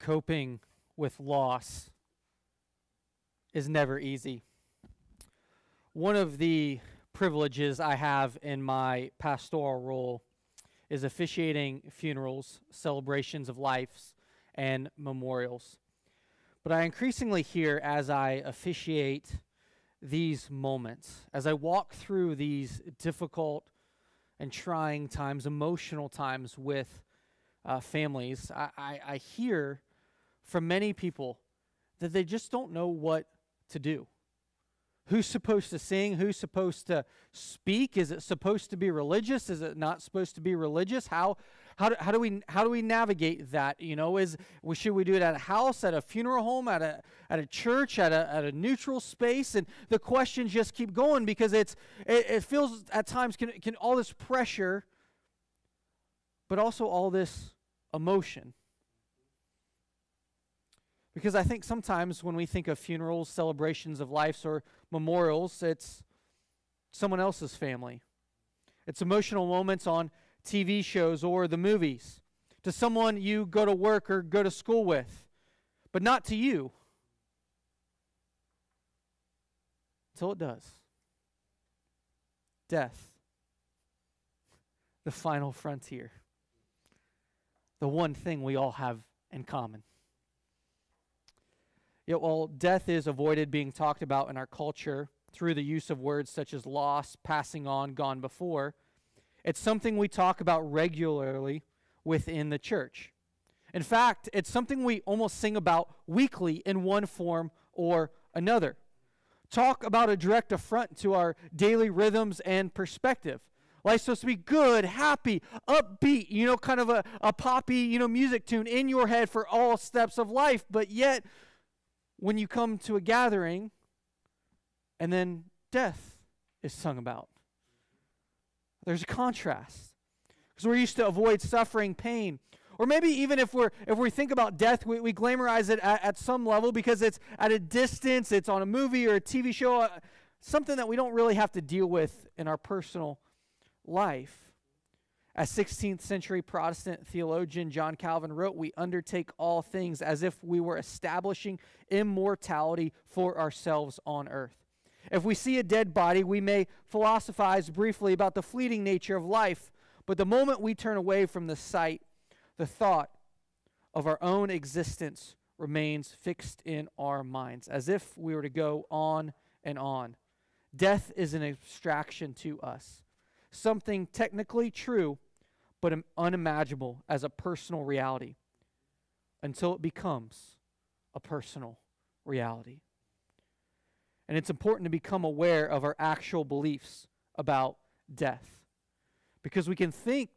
coping with loss is never easy. One of the privileges I have in my pastoral role is officiating funerals, celebrations of lives, and memorials. But I increasingly hear as I officiate these moments, as I walk through these difficult and trying times, emotional times with uh, families, I, I, I hear from many people that they just don't know what to do. Who's supposed to sing? Who's supposed to speak? Is it supposed to be religious? Is it not supposed to be religious? How how do, how do we how do we navigate that? You know, is should we do it at a house, at a funeral home, at a at a church, at a at a neutral space? And the questions just keep going because it's it, it feels at times can can all this pressure, but also all this emotion. Because I think sometimes when we think of funerals, celebrations of lives, or memorials, it's someone else's family. It's emotional moments on TV shows or the movies to someone you go to work or go to school with, but not to you. Until it does. Death, the final frontier, the one thing we all have in common. Yet while death is avoided being talked about in our culture through the use of words such as loss, passing on, gone before, it's something we talk about regularly within the church. In fact, it's something we almost sing about weekly in one form or another. Talk about a direct affront to our daily rhythms and perspective. Life's supposed to be good, happy, upbeat, you know, kind of a, a poppy, you know, music tune in your head for all steps of life. But yet, when you come to a gathering and then death is sung about. There's a contrast. Because we're used to avoid suffering, pain. Or maybe even if we're if we think about death, we, we glamorize it at, at some level because it's at a distance, it's on a movie or a TV show, uh, something that we don't really have to deal with in our personal life. As 16th century Protestant theologian John Calvin wrote, we undertake all things as if we were establishing immortality for ourselves on earth. If we see a dead body, we may philosophize briefly about the fleeting nature of life, but the moment we turn away from the sight, the thought of our own existence remains fixed in our minds, as if we were to go on and on. Death is an abstraction to us, something technically true but unimaginable as a personal reality until it becomes a personal reality. And it's important to become aware of our actual beliefs about death because we can think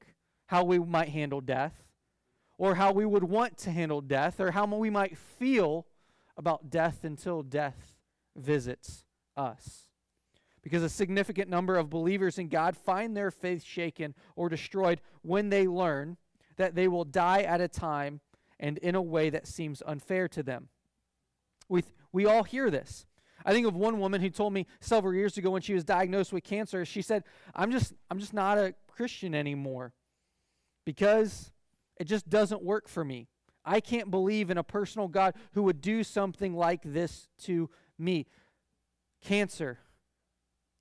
how we might handle death or how we would want to handle death or how we might feel about death until death visits us because a significant number of believers in God find their faith shaken or destroyed when they learn that they will die at a time and in a way that seems unfair to them. We, we all hear this. I think of one woman who told me several years ago when she was diagnosed with cancer, she said, I'm just, I'm just not a Christian anymore because it just doesn't work for me. I can't believe in a personal God who would do something like this to me. Cancer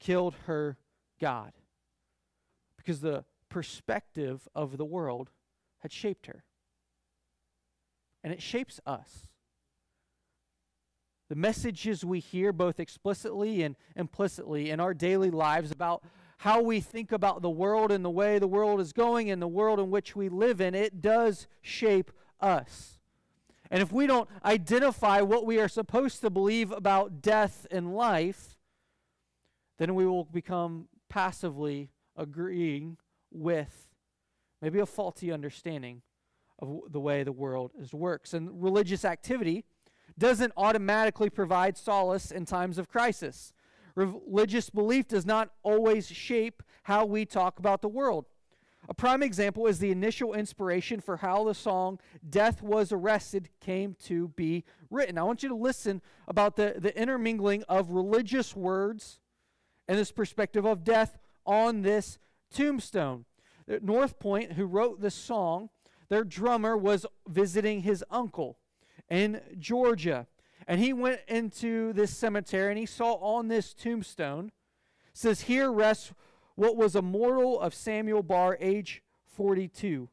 killed her God because the perspective of the world had shaped her. And it shapes us. The messages we hear, both explicitly and implicitly, in our daily lives about how we think about the world and the way the world is going and the world in which we live in, it does shape us. And if we don't identify what we are supposed to believe about death and life, then we will become passively agreeing with maybe a faulty understanding of the way the world is works. And religious activity doesn't automatically provide solace in times of crisis. Religious belief does not always shape how we talk about the world. A prime example is the initial inspiration for how the song Death Was Arrested came to be written. I want you to listen about the, the intermingling of religious words and this perspective of death on this tombstone. North Point, who wrote this song, their drummer was visiting his uncle. in Georgia. And he went into this cemetery and he saw on this tombstone says here rests what was a mortal of Samuel Barr, age 42.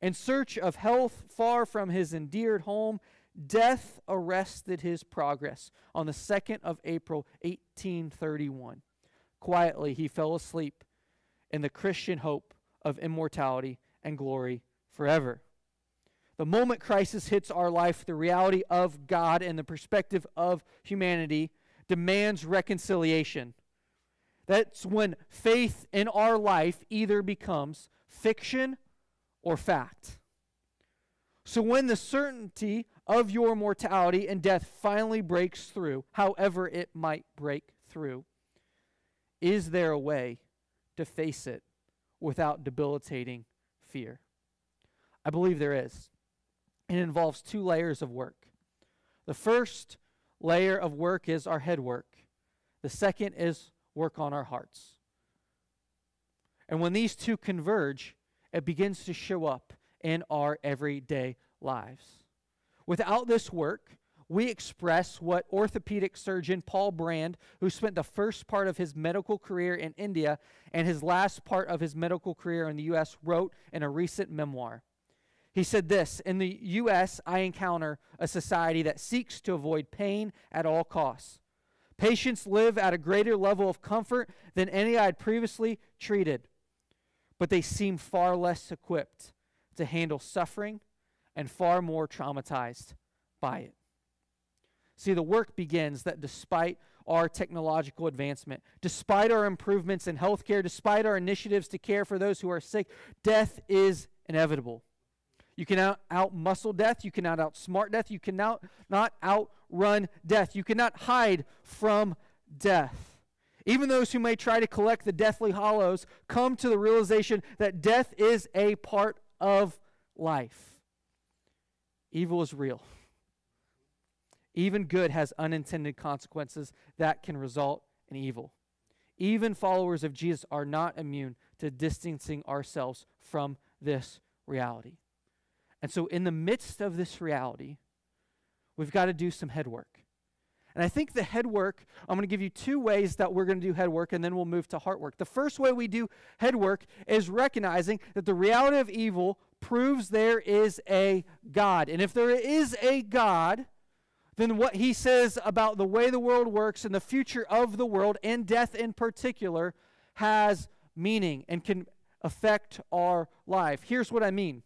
In search of health far from his endeared home, death arrested his progress on the 2nd of April, 1831. Quietly, he fell asleep in the Christian hope of immortality and glory forever. The moment crisis hits our life, the reality of God and the perspective of humanity demands reconciliation. That's when faith in our life either becomes fiction or fact. So, when the certainty of your mortality and death finally breaks through, however it might break through, is there a way to face it without debilitating fear? I believe there is. It involves two layers of work. The first layer of work is our head work, the second is work on our hearts. And when these two converge, it begins to show up in our everyday lives. Without this work, we express what orthopedic surgeon Paul Brand, who spent the first part of his medical career in India and his last part of his medical career in the U.S., wrote in a recent memoir. He said this In the U.S., I encounter a society that seeks to avoid pain at all costs. Patients live at a greater level of comfort than any I had previously treated, but they seem far less equipped to handle suffering and far more traumatized by it. See, the work begins that despite our technological advancement, despite our improvements in healthcare, despite our initiatives to care for those who are sick, death is inevitable. You cannot outmuscle death. You cannot outsmart death. You cannot not outrun death. You cannot hide from death. Even those who may try to collect the Deathly Hallows come to the realization that death is a part of life. Evil is real. Even good has unintended consequences that can result in evil. Even followers of Jesus are not immune to distancing ourselves from this reality. And so, in the midst of this reality, we've got to do some head work. And I think the head work, I'm going to give you two ways that we're going to do head work, and then we'll move to heart work. The first way we do head work is recognizing that the reality of evil proves there is a God. And if there is a God, then what he says about the way the world works and the future of the world and death in particular has meaning and can affect our life. Here's what I mean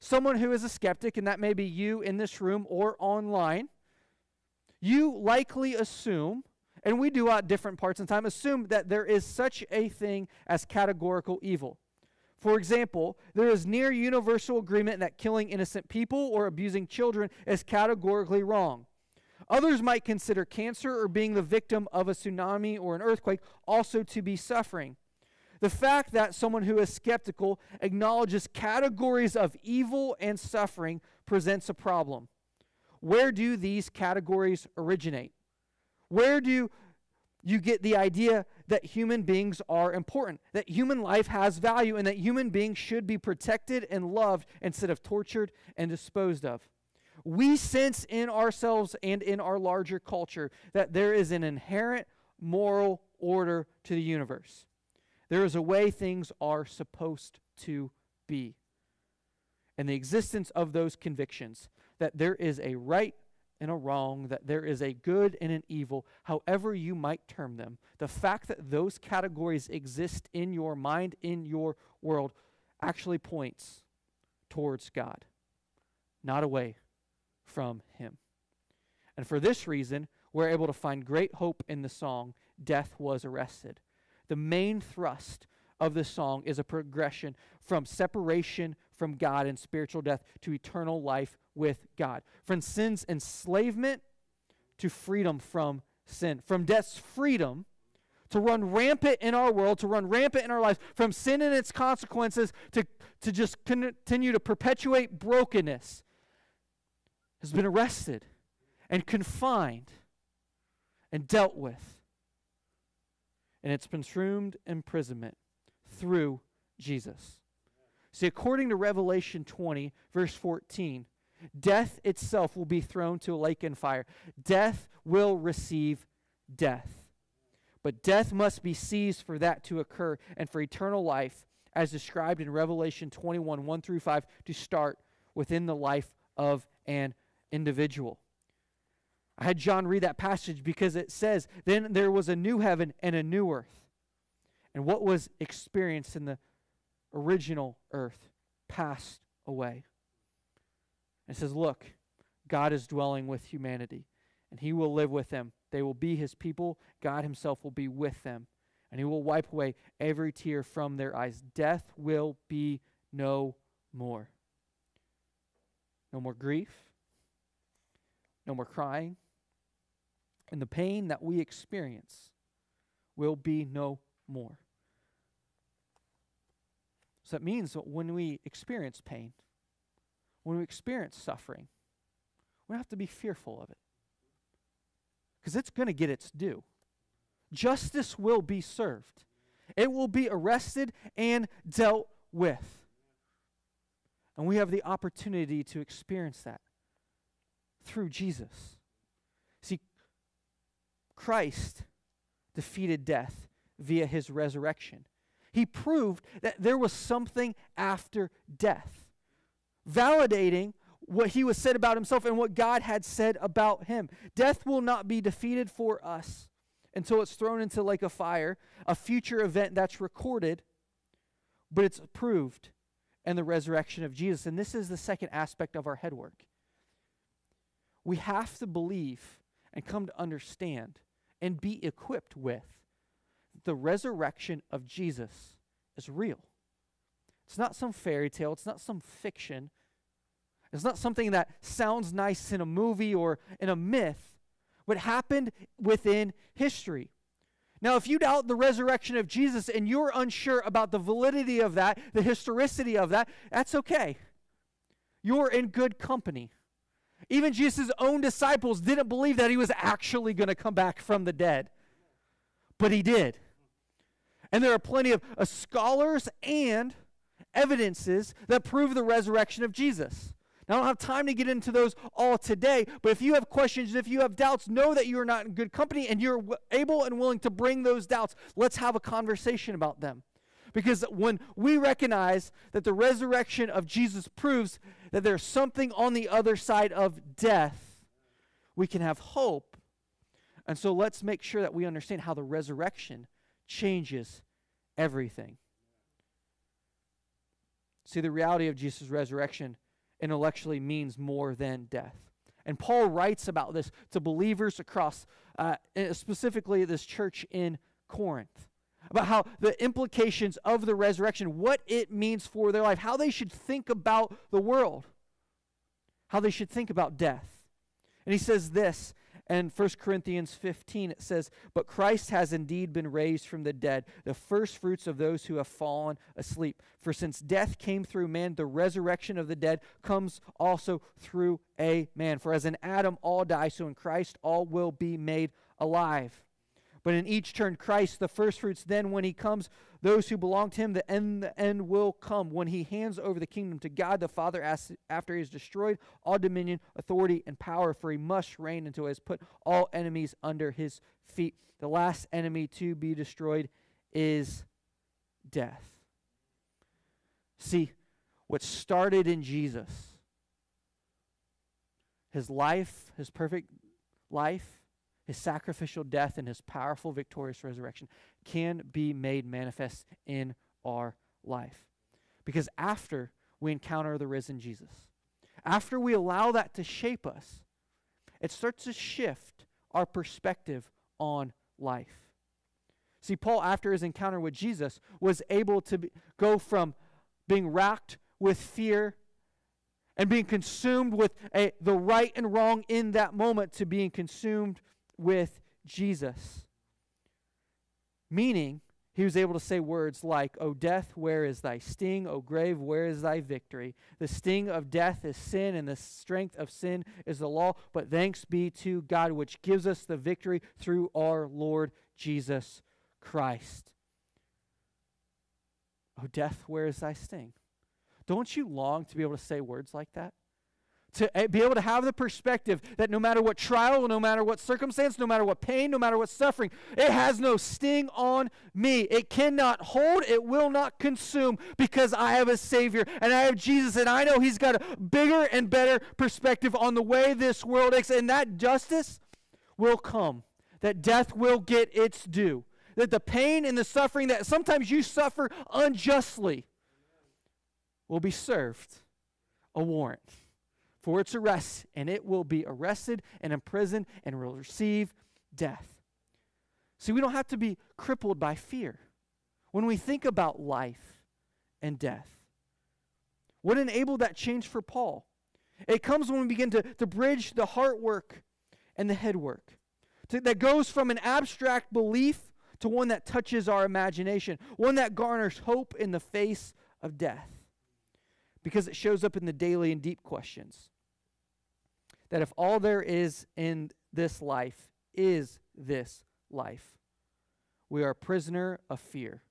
someone who is a skeptic, and that may be you in this room or online, you likely assume, and we do at different parts in time, assume that there is such a thing as categorical evil. For example, there is near universal agreement that killing innocent people or abusing children is categorically wrong. Others might consider cancer or being the victim of a tsunami or an earthquake also to be suffering. The fact that someone who is skeptical acknowledges categories of evil and suffering presents a problem. Where do these categories originate? Where do you get the idea that human beings are important, that human life has value, and that human beings should be protected and loved instead of tortured and disposed of? We sense in ourselves and in our larger culture that there is an inherent moral order to the universe. There is a way things are supposed to be. And the existence of those convictions that there is a right and a wrong, that there is a good and an evil, however you might term them, the fact that those categories exist in your mind, in your world, actually points towards God, not away from Him. And for this reason, we're able to find great hope in the song, Death Was Arrested the main thrust of the song is a progression from separation from God and spiritual death to eternal life with God. From sin's enslavement to freedom from sin. From death's freedom to run rampant in our world, to run rampant in our lives, from sin and its consequences to, to just continue to perpetuate brokenness, has been arrested and confined and dealt with and it's consumed imprisonment through Jesus. See, according to Revelation 20, verse 14, Death itself will be thrown to a lake and fire. Death will receive death. But death must be seized for that to occur and for eternal life, as described in Revelation 21 1 through 5, to start within the life of an individual. I had John read that passage because it says, Then there was a new heaven and a new earth. And what was experienced in the original earth passed away. It says, Look, God is dwelling with humanity, and he will live with them. They will be his people. God himself will be with them, and he will wipe away every tear from their eyes. Death will be no more. No more grief, no more crying, and the pain that we experience will be no more. So that means that when we experience pain, when we experience suffering, we don't have to be fearful of it. Because it's going to get its due. Justice will be served, it will be arrested and dealt with. And we have the opportunity to experience that through Jesus. See, Christ defeated death via his resurrection. He proved that there was something after death, validating what he was said about himself and what God had said about him. Death will not be defeated for us until it's thrown into like a fire, a future event that's recorded, but it's proved in the resurrection of Jesus. And this is the second aspect of our headwork. We have to believe and come to understand and be equipped with the resurrection of Jesus is real. It's not some fairy tale, it's not some fiction. It's not something that sounds nice in a movie or in a myth, but happened within history. Now, if you doubt the resurrection of Jesus and you're unsure about the validity of that, the historicity of that, that's okay. You're in good company. Even Jesus' own disciples didn't believe that he was actually going to come back from the dead, but he did. And there are plenty of uh, scholars and evidences that prove the resurrection of Jesus. I don't have time to get into those all today, but if you have questions, if you have doubts, know that you are not in good company and you're able and willing to bring those doubts. Let's have a conversation about them. Because when we recognize that the resurrection of Jesus proves that there's something on the other side of death, we can have hope. And so let's make sure that we understand how the resurrection changes everything. See, the reality of Jesus' resurrection intellectually means more than death. And Paul writes about this to believers across, uh, eh, specifically this church in Corinth, about how the implications of the resurrection, what it means for their life, how they should think about the world, how they should think about death. And he says this and 1 Corinthians 15, it says, But Christ has indeed been raised from the dead, the firstfruits of those who have fallen asleep. For since death came through man, the resurrection of the dead comes also through a man. For as in Adam all die, so in Christ all will be made alive. But in each turn, Christ, the firstfruits, then when he comes, those who belong to him, the end, the end will come when he hands over the kingdom to God the Father after he has destroyed all dominion, authority, and power, for he must reign until he has put all enemies under his feet. The last enemy to be destroyed is death. See, what started in Jesus, his life, his perfect life, his sacrificial death and his powerful, victorious resurrection can be made manifest in our life. Because after we encounter the risen Jesus, after we allow that to shape us, it starts to shift our perspective on life. See, Paul, after his encounter with Jesus, was able to be, go from being racked with fear and being consumed with a, the right and wrong in that moment to being consumed with Jesus. Meaning, he was able to say words like, O death, where is thy sting? O grave, where is thy victory? The sting of death is sin, and the strength of sin is the law. But thanks be to God, which gives us the victory through our Lord Jesus Christ. O death, where is thy sting? Don't you long to be able to say words like that? To eh, be able to have the perspective that no matter what trial, no matter what circumstance, no matter what pain, no matter what suffering, it has no sting on me. It cannot hold, it will not consume because I have a Savior and I have Jesus and I know He's got a bigger and better perspective on the way this world is, and that justice will come, that death will get its due, that the pain and the suffering that sometimes you suffer unjustly will be served a warrant for its arrest, and it will be arrested and imprisoned and will receive death. See, we don't have to be crippled by fear when we think about life and death. What enabled that change for Paul? It comes when we begin to, to bridge the heart work and the head work. To, that goes from an abstract belief to one that touches our imagination, one that garners hope in the face of death because it shows up in the daily and deep questions. That if all there is in this life is this life, we are a prisoner of fear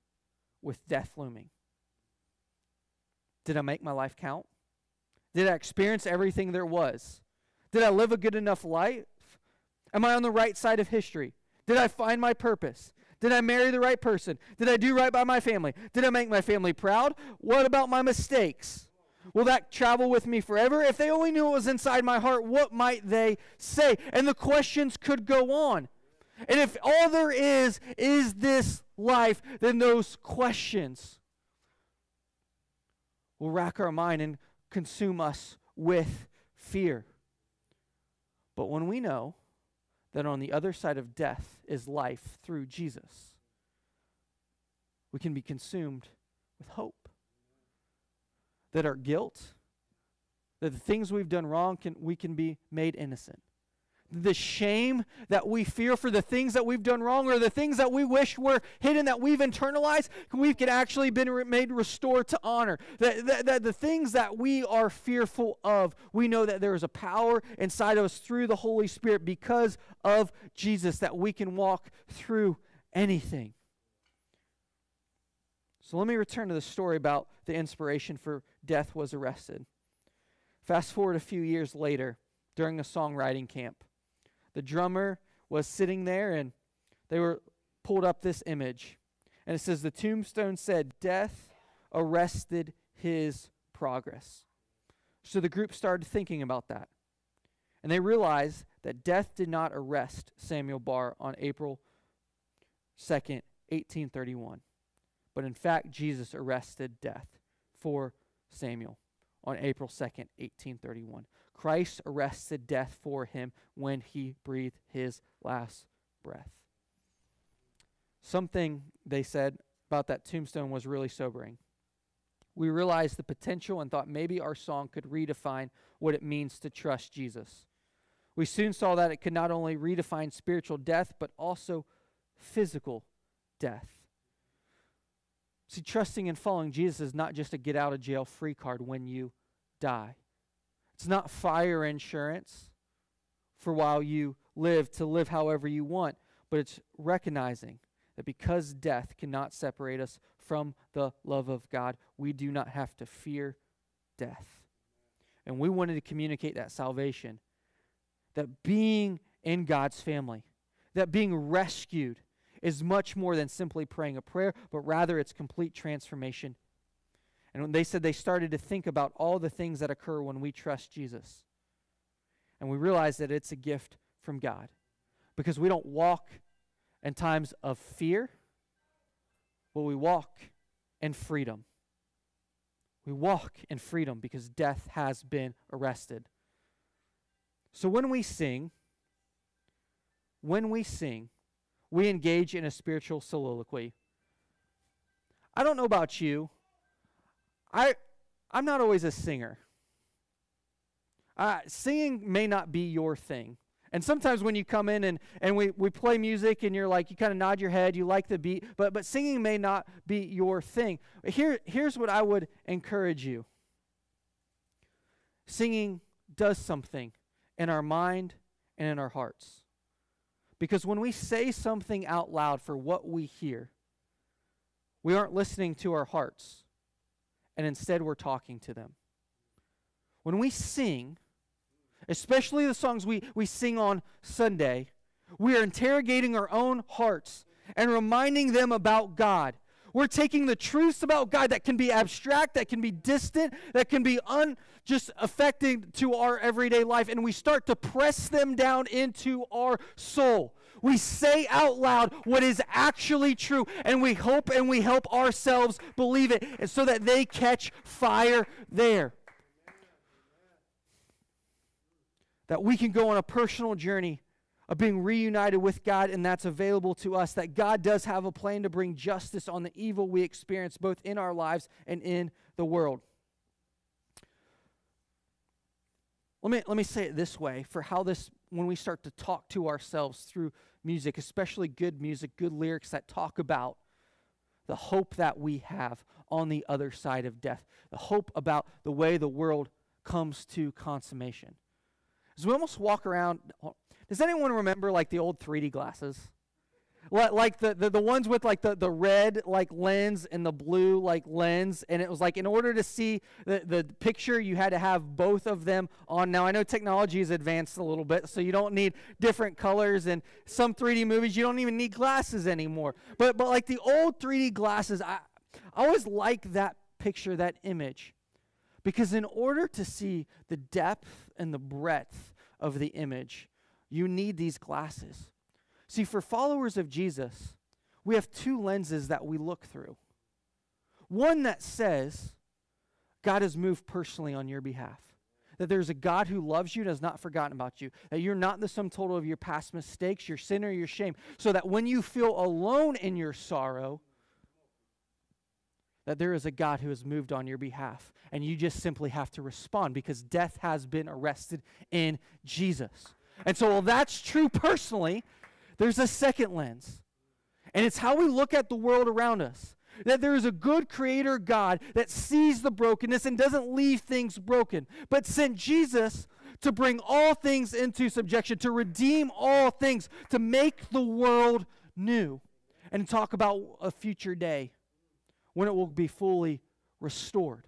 with death looming. Did I make my life count? Did I experience everything there was? Did I live a good enough life? Am I on the right side of history? Did I find my purpose? Did I marry the right person? Did I do right by my family? Did I make my family proud? What about my mistakes? Will that travel with me forever? If they only knew what was inside my heart, what might they say? And the questions could go on. And if all there is is this life, then those questions will rack our mind and consume us with fear. But when we know that on the other side of death is life through Jesus, we can be consumed with hope that our guilt, that the things we've done wrong, can, we can be made innocent. The shame that we feel for the things that we've done wrong or the things that we wish were hidden that we've internalized, we can actually been re- made restored to honor. That, that, that the things that we are fearful of, we know that there is a power inside of us through the Holy Spirit because of Jesus that we can walk through anything. So let me return to the story about the inspiration for Death Was Arrested. Fast forward a few years later, during a songwriting camp, the drummer was sitting there and they were pulled up this image. And it says, The tombstone said, Death arrested his progress. So the group started thinking about that. And they realized that death did not arrest Samuel Barr on April 2nd, 1831. But in fact, Jesus arrested death for Samuel on April 2nd, 1831. Christ arrested death for him when he breathed his last breath. Something they said about that tombstone was really sobering. We realized the potential and thought maybe our song could redefine what it means to trust Jesus. We soon saw that it could not only redefine spiritual death, but also physical death. See, trusting and following Jesus is not just a get out of jail free card when you die. It's not fire insurance for while you live to live however you want, but it's recognizing that because death cannot separate us from the love of God, we do not have to fear death. And we wanted to communicate that salvation, that being in God's family, that being rescued, is much more than simply praying a prayer, but rather it's complete transformation. And when they said they started to think about all the things that occur when we trust Jesus. And we realize that it's a gift from God. Because we don't walk in times of fear, but we walk in freedom. We walk in freedom because death has been arrested. So when we sing, when we sing, we engage in a spiritual soliloquy. I don't know about you. I I'm not always a singer. Uh, singing may not be your thing. And sometimes when you come in and, and we, we play music and you're like, you kind of nod your head, you like the beat, but, but singing may not be your thing. Here, here's what I would encourage you singing does something in our mind and in our hearts. Because when we say something out loud for what we hear, we aren't listening to our hearts, and instead we're talking to them. When we sing, especially the songs we, we sing on Sunday, we are interrogating our own hearts and reminding them about God. We're taking the truths about God that can be abstract, that can be distant, that can be un, just affecting to our everyday life, and we start to press them down into our soul. We say out loud what is actually true, and we hope and we help ourselves believe it and so that they catch fire there. That we can go on a personal journey of being reunited with God, and that's available to us. That God does have a plan to bring justice on the evil we experience both in our lives and in the world. Let me, let me say it this way for how this, when we start to talk to ourselves through music, especially good music, good lyrics that talk about the hope that we have on the other side of death, the hope about the way the world comes to consummation. As we almost walk around, does anyone remember like the old 3D glasses? like the, the, the ones with like the, the red like lens and the blue like lens and it was like in order to see the, the picture you had to have both of them on now i know technology has advanced a little bit so you don't need different colors and some 3d movies you don't even need glasses anymore but but like the old 3d glasses i, I always like that picture that image because in order to see the depth and the breadth of the image you need these glasses See, for followers of Jesus, we have two lenses that we look through. One that says, God has moved personally on your behalf. That there's a God who loves you and has not forgotten about you. That you're not the sum total of your past mistakes, your sin, or your shame. So that when you feel alone in your sorrow, that there is a God who has moved on your behalf. And you just simply have to respond because death has been arrested in Jesus. And so, while that's true personally, there's a second lens, and it's how we look at the world around us. That there is a good creator God that sees the brokenness and doesn't leave things broken, but sent Jesus to bring all things into subjection, to redeem all things, to make the world new, and talk about a future day when it will be fully restored.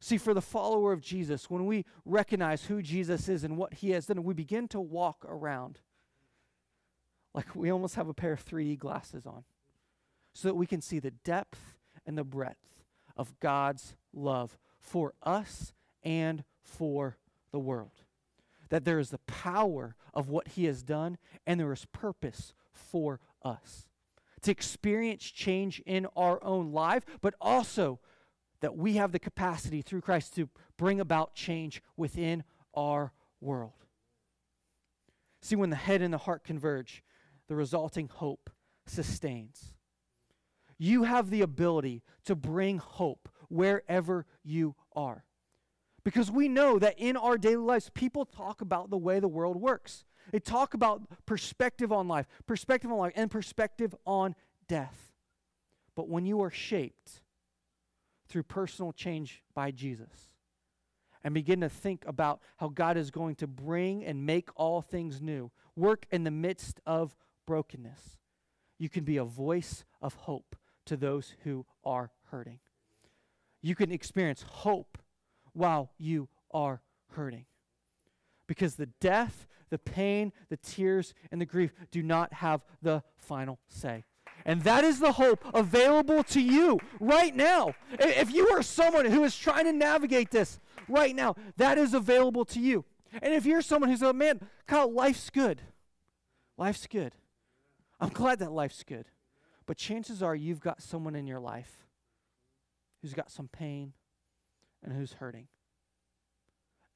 See, for the follower of Jesus, when we recognize who Jesus is and what he has done, we begin to walk around like we almost have a pair of 3D glasses on so that we can see the depth and the breadth of God's love for us and for the world. That there is the power of what He has done and there is purpose for us to experience change in our own life, but also that we have the capacity through Christ to bring about change within our world. See, when the head and the heart converge, the resulting hope sustains. You have the ability to bring hope wherever you are. Because we know that in our daily lives, people talk about the way the world works. They talk about perspective on life, perspective on life, and perspective on death. But when you are shaped through personal change by Jesus and begin to think about how God is going to bring and make all things new, work in the midst of brokenness, you can be a voice of hope to those who are hurting. You can experience hope while you are hurting. Because the death, the pain, the tears, and the grief do not have the final say. And that is the hope available to you right now. If you are someone who is trying to navigate this right now, that is available to you. And if you're someone who's like, man, Kyle, life's good. Life's good. I'm glad that life's good. But chances are you've got someone in your life who's got some pain and who's hurting.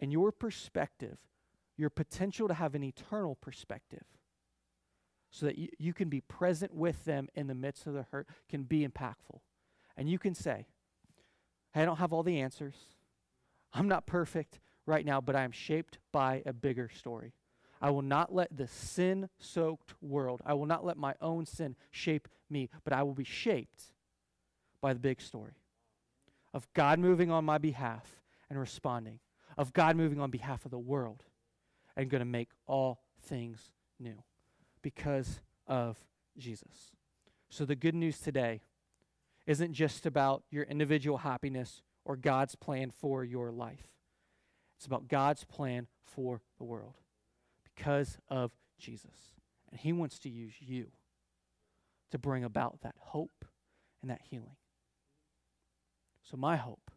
And your perspective, your potential to have an eternal perspective, so that you, you can be present with them in the midst of the hurt, can be impactful. And you can say, hey, I don't have all the answers. I'm not perfect right now, but I'm shaped by a bigger story. I will not let the sin soaked world, I will not let my own sin shape me, but I will be shaped by the big story of God moving on my behalf and responding, of God moving on behalf of the world and going to make all things new because of Jesus. So the good news today isn't just about your individual happiness or God's plan for your life. It's about God's plan for the world because of Jesus. And He wants to use you to bring about that hope and that healing. So, my hope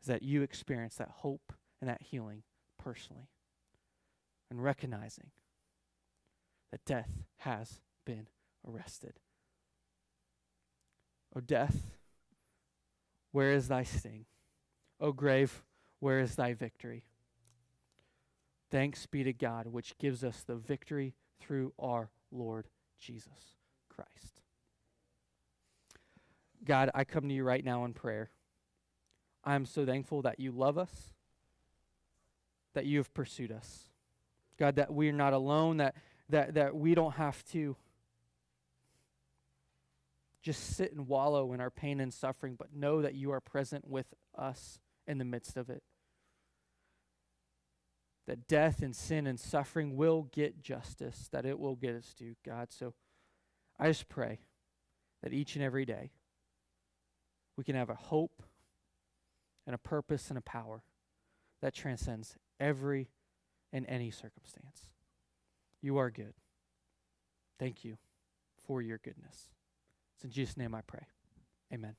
is that you experience that hope and that healing personally and recognizing that death has been arrested. O death, where is thy sting? O grave, where is thy victory? Thanks be to God, which gives us the victory through our Lord Jesus Christ. God, I come to you right now in prayer. I'm so thankful that you love us, that you have pursued us. God, that we are not alone, that, that, that we don't have to just sit and wallow in our pain and suffering, but know that you are present with us in the midst of it. That death and sin and suffering will get justice, that it will get its due, God. So I just pray that each and every day we can have a hope and a purpose and a power that transcends every and any circumstance. You are good. Thank you for your goodness. It's in Jesus' name I pray. Amen.